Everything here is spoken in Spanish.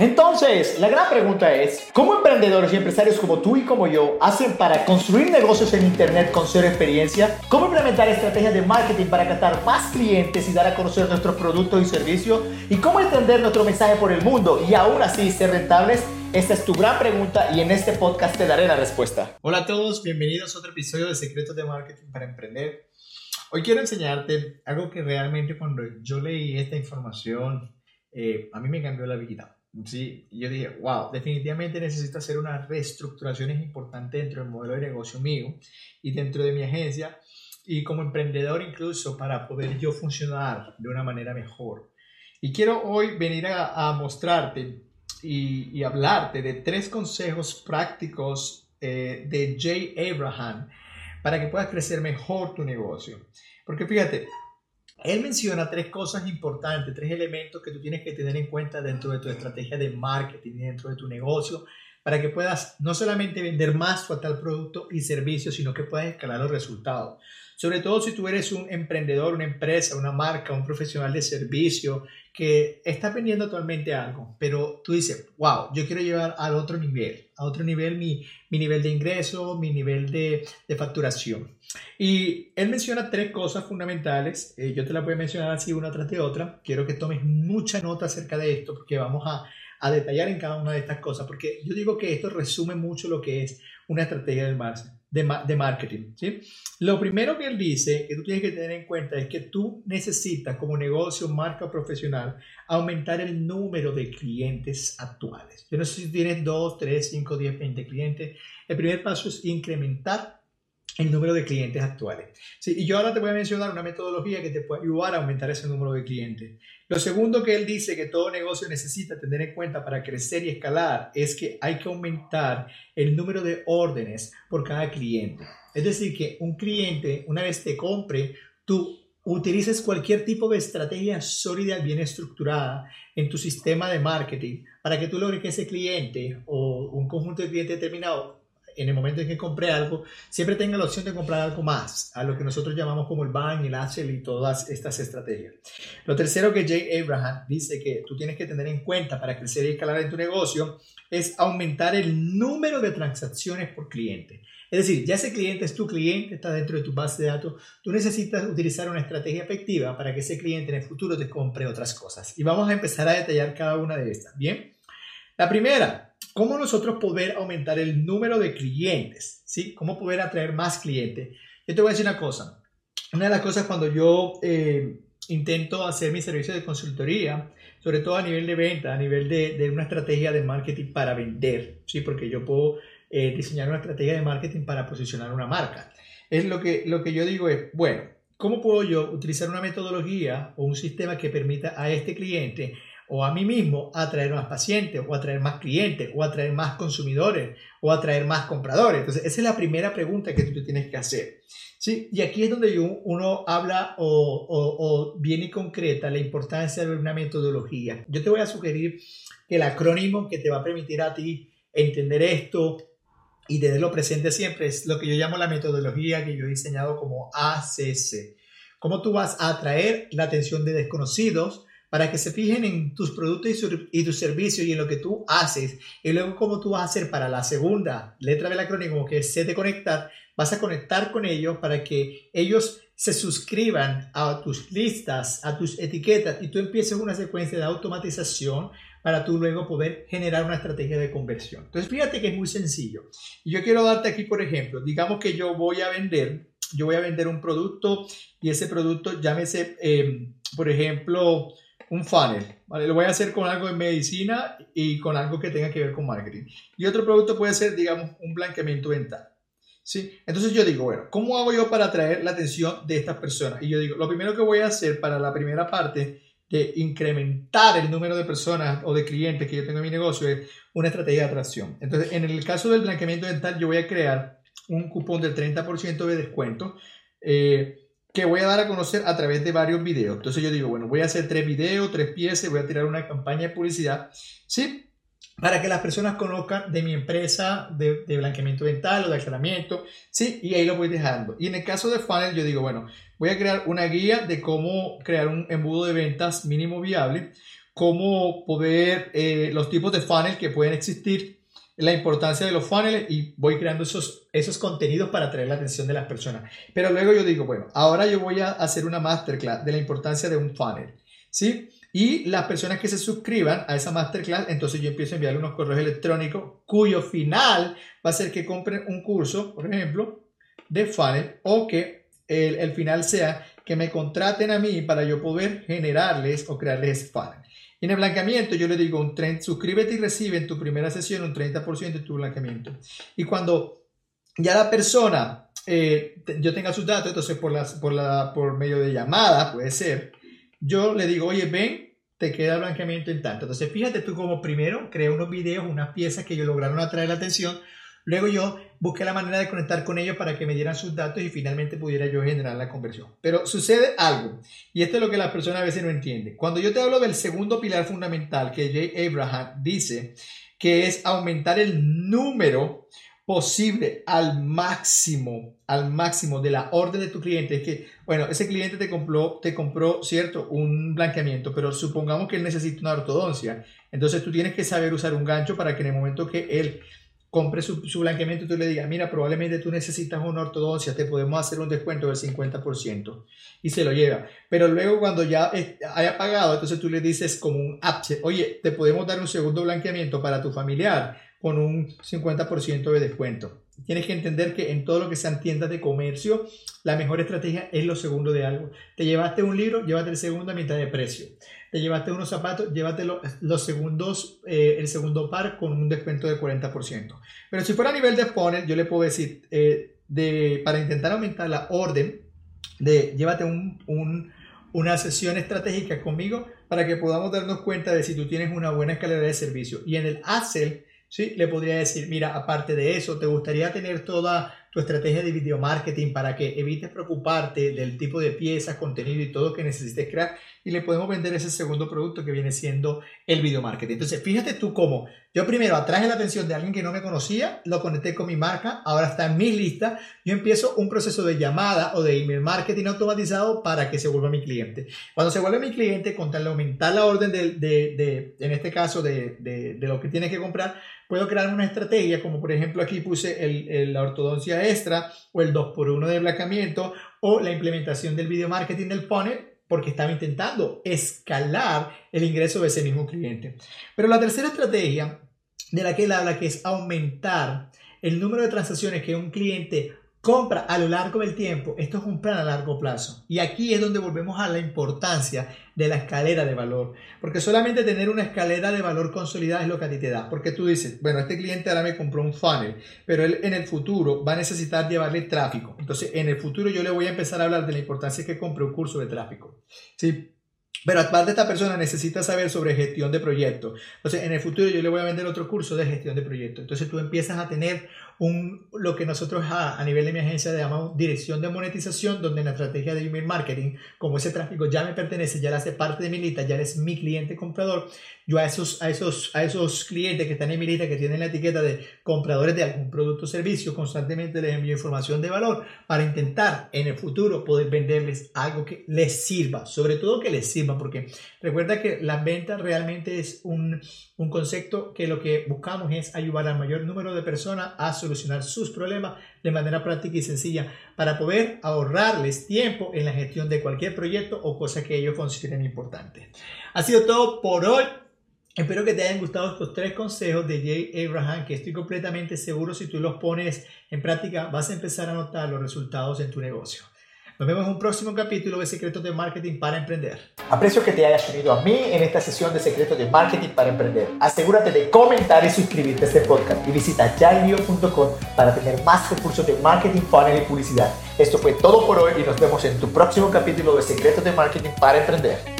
Entonces, la gran pregunta es, ¿cómo emprendedores y empresarios como tú y como yo hacen para construir negocios en Internet con cero experiencia? ¿Cómo implementar estrategias de marketing para captar más clientes y dar a conocer nuestros productos y servicios? ¿Y cómo extender nuestro mensaje por el mundo y aún así ser rentables? Esta es tu gran pregunta y en este podcast te daré la respuesta. Hola a todos, bienvenidos a otro episodio de Secretos de Marketing para Emprender. Hoy quiero enseñarte algo que realmente cuando yo leí esta información, eh, a mí me cambió la vida. Sí, yo dije, wow, definitivamente necesito hacer unas reestructuraciones importantes dentro del modelo de negocio mío y dentro de mi agencia y como emprendedor incluso para poder yo funcionar de una manera mejor. Y quiero hoy venir a, mostrarte y, hablarte de tres consejos prácticos eh, de Jay Abraham para que puedas crecer mejor tu negocio. Porque fíjate, él menciona tres cosas importantes, tres elementos que tú tienes que tener en cuenta dentro de tu estrategia de marketing, dentro de tu negocio, para que puedas no solamente vender más tu tal producto y servicio, sino que puedas escalar los resultados. Sobre todo si tú eres un emprendedor, una empresa, una marca, un profesional de servicio que está vendiendo actualmente algo, pero tú dices, wow, yo quiero llevar al otro nivel, a otro nivel mi, mi nivel de ingreso, mi nivel de, de, facturación. Y él menciona tres cosas fundamentales, eh, yo te las voy a mencionar así una tras de otra, quiero que tomes mucha nota acerca de esto porque vamos a, a detallar en cada una de estas cosas, porque yo digo que esto resume mucho lo que es una estrategia del marketing de, marketing. ¿sí? Lo primero que él dice que tú tienes que tener en cuenta es que tú necesitas como negocio, marca profesional, aumentar el número de clientes actuales. Yo no sé si tienes 2, 3, 5, 10, 20 clientes. El primer paso es incrementar el número de clientes actuales. Sí, y yo ahora te voy a mencionar una metodología que te puede ayudar a aumentar ese número de clientes. Lo segundo que él dice que todo negocio necesita tener en cuenta para crecer y escalar es que hay que aumentar el número de órdenes por cada cliente. Es decir, que un cliente, una vez te compre, tú utilices cualquier tipo de estrategia sólida, bien estructurada en tu sistema de marketing para que tú logres que ese cliente o un conjunto de clientes determinado en el momento en que compre algo, siempre tenga la opción de comprar algo más, a lo que nosotros llamamos como el buy, el upsell y todas estas estrategias. Lo tercero que Jay Abraham dice que tú tienes que tener en cuenta para crecer y escalar en tu negocio es aumentar el número de transacciones por cliente. Es decir, ya ese cliente es tu cliente, está dentro de tu base de datos, tú necesitas utilizar una estrategia efectiva para que ese cliente en el futuro te compre otras cosas. Y vamos a empezar a detallar cada una de estas. Bien, la primera, ¿Cómo nosotros poder aumentar el número de clientes? ¿Sí? ¿Cómo poder atraer más clientes? Yo te voy a decir una cosa. Una de las cosas cuando yo eh, intento hacer mi servicio de consultoría, sobre todo a nivel de venta, a nivel de, una estrategia de marketing para vender, ¿sí? Porque yo puedo eh, diseñar una estrategia de marketing para posicionar una marca. Es lo que, lo que yo digo es, bueno, ¿cómo puedo yo utilizar una metodología o un sistema que permita a este cliente o a mí mismo atraer más pacientes, o atraer más clientes, o atraer más consumidores, o atraer más compradores. Entonces, esa es la primera pregunta que tú tienes que hacer. ¿sí? Y aquí es donde uno habla o, o, viene y concreta la importancia de una metodología. Yo te voy a sugerir que el acrónimo que te va a permitir a ti entender esto y tenerlo presente siempre es lo que yo llamo la metodología que yo he diseñado como ACC. ¿Cómo tú vas a atraer la atención de desconocidos? Para que se fijen en tus productos y, tus servicios y en lo que tú haces. Y luego cómo tú vas a hacer para la segunda letra del acrónimo, que es C de conectar, vas a conectar con ellos para que ellos se suscriban a tus listas, a tus etiquetas y tú empieces una secuencia de automatización para tú luego poder generar una estrategia de conversión. Entonces, fíjate que es muy sencillo. Yo quiero darte aquí, por ejemplo, digamos que yo voy a vender, yo voy a vender un producto y ese producto, llámese, eh, por ejemplo, un funnel, ¿vale? Lo voy a hacer con algo de medicina y con algo que tenga que ver con marketing. Y otro producto puede ser, digamos, un blanqueamiento dental. ¿Sí? Entonces yo digo, bueno, ¿cómo hago yo para atraer la atención de estas personas? Y yo digo, lo primero que voy a hacer para la primera parte de incrementar el número de personas o de clientes que yo tengo en mi negocio es una estrategia de atracción. Entonces, en el caso del blanqueamiento dental, yo voy a crear un cupón del 30% de descuento. Eh, que voy a dar a conocer a través de varios videos. Entonces yo digo, bueno, voy a hacer tres videos, tres piezas, voy a tirar una campaña de publicidad, ¿sí? Para que las personas conozcan de mi empresa de, blanqueamiento dental o de aclaramiento, ¿sí? Y ahí lo voy dejando. Y en el caso de funnel, yo digo, bueno, voy a crear una guía de cómo crear un embudo de ventas mínimo viable cómo poder, eh, los tipos de funnel que pueden existir, la importancia de los funnels y voy creando esos, esos contenidos para atraer la atención de las personas. Pero luego yo digo, bueno, ahora yo voy a hacer una masterclass de la importancia de un funnel, ¿sí? Y las personas que se suscriban a esa masterclass, entonces yo empiezo a enviarle unos correos electrónicos cuyo final va a ser que compren un curso, por ejemplo, de funnel o que el, el final sea que me contraten a mí para yo poder generarles o crearles funnel. Y en el blanqueamiento yo le digo, un tren, suscríbete y recibe en tu primera sesión un 30% de tu blanqueamiento. Y cuando ya la persona, eh, yo tenga sus datos, entonces por, las, por, la, por medio de llamada, puede ser, yo le digo, oye, ven, te queda el blanqueamiento en tanto. Entonces fíjate tú como primero crea unos videos, unas piezas que yo lograron atraer la atención Luego yo busqué la manera de conectar con ellos para que me dieran sus datos y finalmente pudiera yo generar la conversión. Pero sucede algo, y esto es lo que las personas a veces no entienden. Cuando yo te hablo del segundo pilar fundamental que Jay Abraham dice, que es aumentar el número posible al máximo, al máximo de la orden de tu cliente. Es que, bueno, ese cliente te compró, te compró, cierto, un blanqueamiento, pero supongamos que él necesita una ortodoncia. Entonces tú tienes que saber usar un gancho para que en el momento que él compre su, blanqueamiento y tú le digas, mira, probablemente tú necesitas una ortodoncia, te podemos hacer un descuento del 50% y se lo lleva. Pero luego cuando ya haya pagado, entonces tú le dices como un upset, oye, te podemos dar un segundo blanqueamiento para tu familiar con un 50% de descuento. Tienes que entender que en todo lo que sean tiendas de comercio, la mejor estrategia es lo segundo de algo. Te llevaste un libro, llévate el segundo a mitad de precio te unos zapatos, llévate los segundos, eh, el segundo par con un descuento del 40%. Pero si fuera a nivel de funnel, yo le puedo decir, eh, de, para intentar aumentar la orden, de llévate un, una sesión estratégica conmigo para que podamos darnos cuenta de si tú tienes una buena escalera de servicio. Y en el Axel, ¿sí? le podría decir, mira, aparte de eso, ¿te gustaría tener toda tu estrategia de video marketing para que evites preocuparte del tipo de piezas, contenido y todo que necesites crear y le podemos vender ese segundo producto que viene siendo el video marketing. Entonces, fíjate tú cómo yo primero atraje la atención de alguien que no me conocía, lo conecté con mi marca, ahora está en mi lista, yo empiezo un proceso de llamada o de email marketing automatizado para que se vuelva mi cliente. Cuando se vuelve mi cliente, con tal aumentar la orden de, de, de en este caso, de, de, lo que tienes que comprar, puedo crear una estrategia, como por ejemplo aquí puse el, la ortodoncia extra o el 2x1 de blanqueamiento o la implementación del video marketing del funnel porque estaba intentando escalar el ingreso de ese mismo cliente. Pero la tercera estrategia de la que él habla, que es aumentar el número de transacciones que un cliente compra a lo largo del tiempo, esto es un plan a largo plazo. Y aquí es donde volvemos a la importancia de la escalera de valor. Porque solamente tener una escalera de valor consolidada es lo que a ti te da. Porque tú dices, bueno, este cliente ahora me compró un funnel, pero él en el futuro va a necesitar llevarle tráfico. Entonces, en el futuro yo le voy a empezar a hablar de la importancia que compre un curso de tráfico. ¿Sí? Pero aparte esta persona necesita saber sobre gestión de proyectos. Entonces, en el futuro yo le voy a vender otro curso de gestión de proyectos. Entonces, tú empiezas a tener un, lo que nosotros a, a, nivel de mi agencia llamamos dirección de monetización, donde en la estrategia de email marketing, como ese tráfico ya me pertenece, ya le hace parte de mi lista, ya es mi cliente comprador, yo a esos, a esos, a esos clientes que están en mi lista, que tienen la etiqueta de compradores de algún producto o servicio, constantemente les envío información de valor para intentar en el futuro poder venderles algo que les sirva, sobre todo que les sirva, porque recuerda que la venta realmente es un, un concepto que lo que buscamos es ayudar al mayor número de personas a solucionar sus problemas de manera práctica y sencilla para poder ahorrarles tiempo en la gestión de cualquier proyecto o cosa que ellos consideren importante. Ha sido todo por hoy. Espero que te hayan gustado estos tres consejos de Jay Abraham, que estoy completamente seguro si tú los pones en práctica vas a empezar a notar los resultados en tu negocio. Nos vemos en un próximo capítulo de Secretos de Marketing para Emprender. Aprecio que te hayas unido a mí en esta sesión de Secretos de Marketing para Emprender. Asegúrate de comentar y suscribirte a este podcast y visita yailio.com para tener más recursos de marketing, funnel y publicidad. Esto fue todo por hoy y nos vemos en tu próximo capítulo de Secretos de Marketing para Emprender.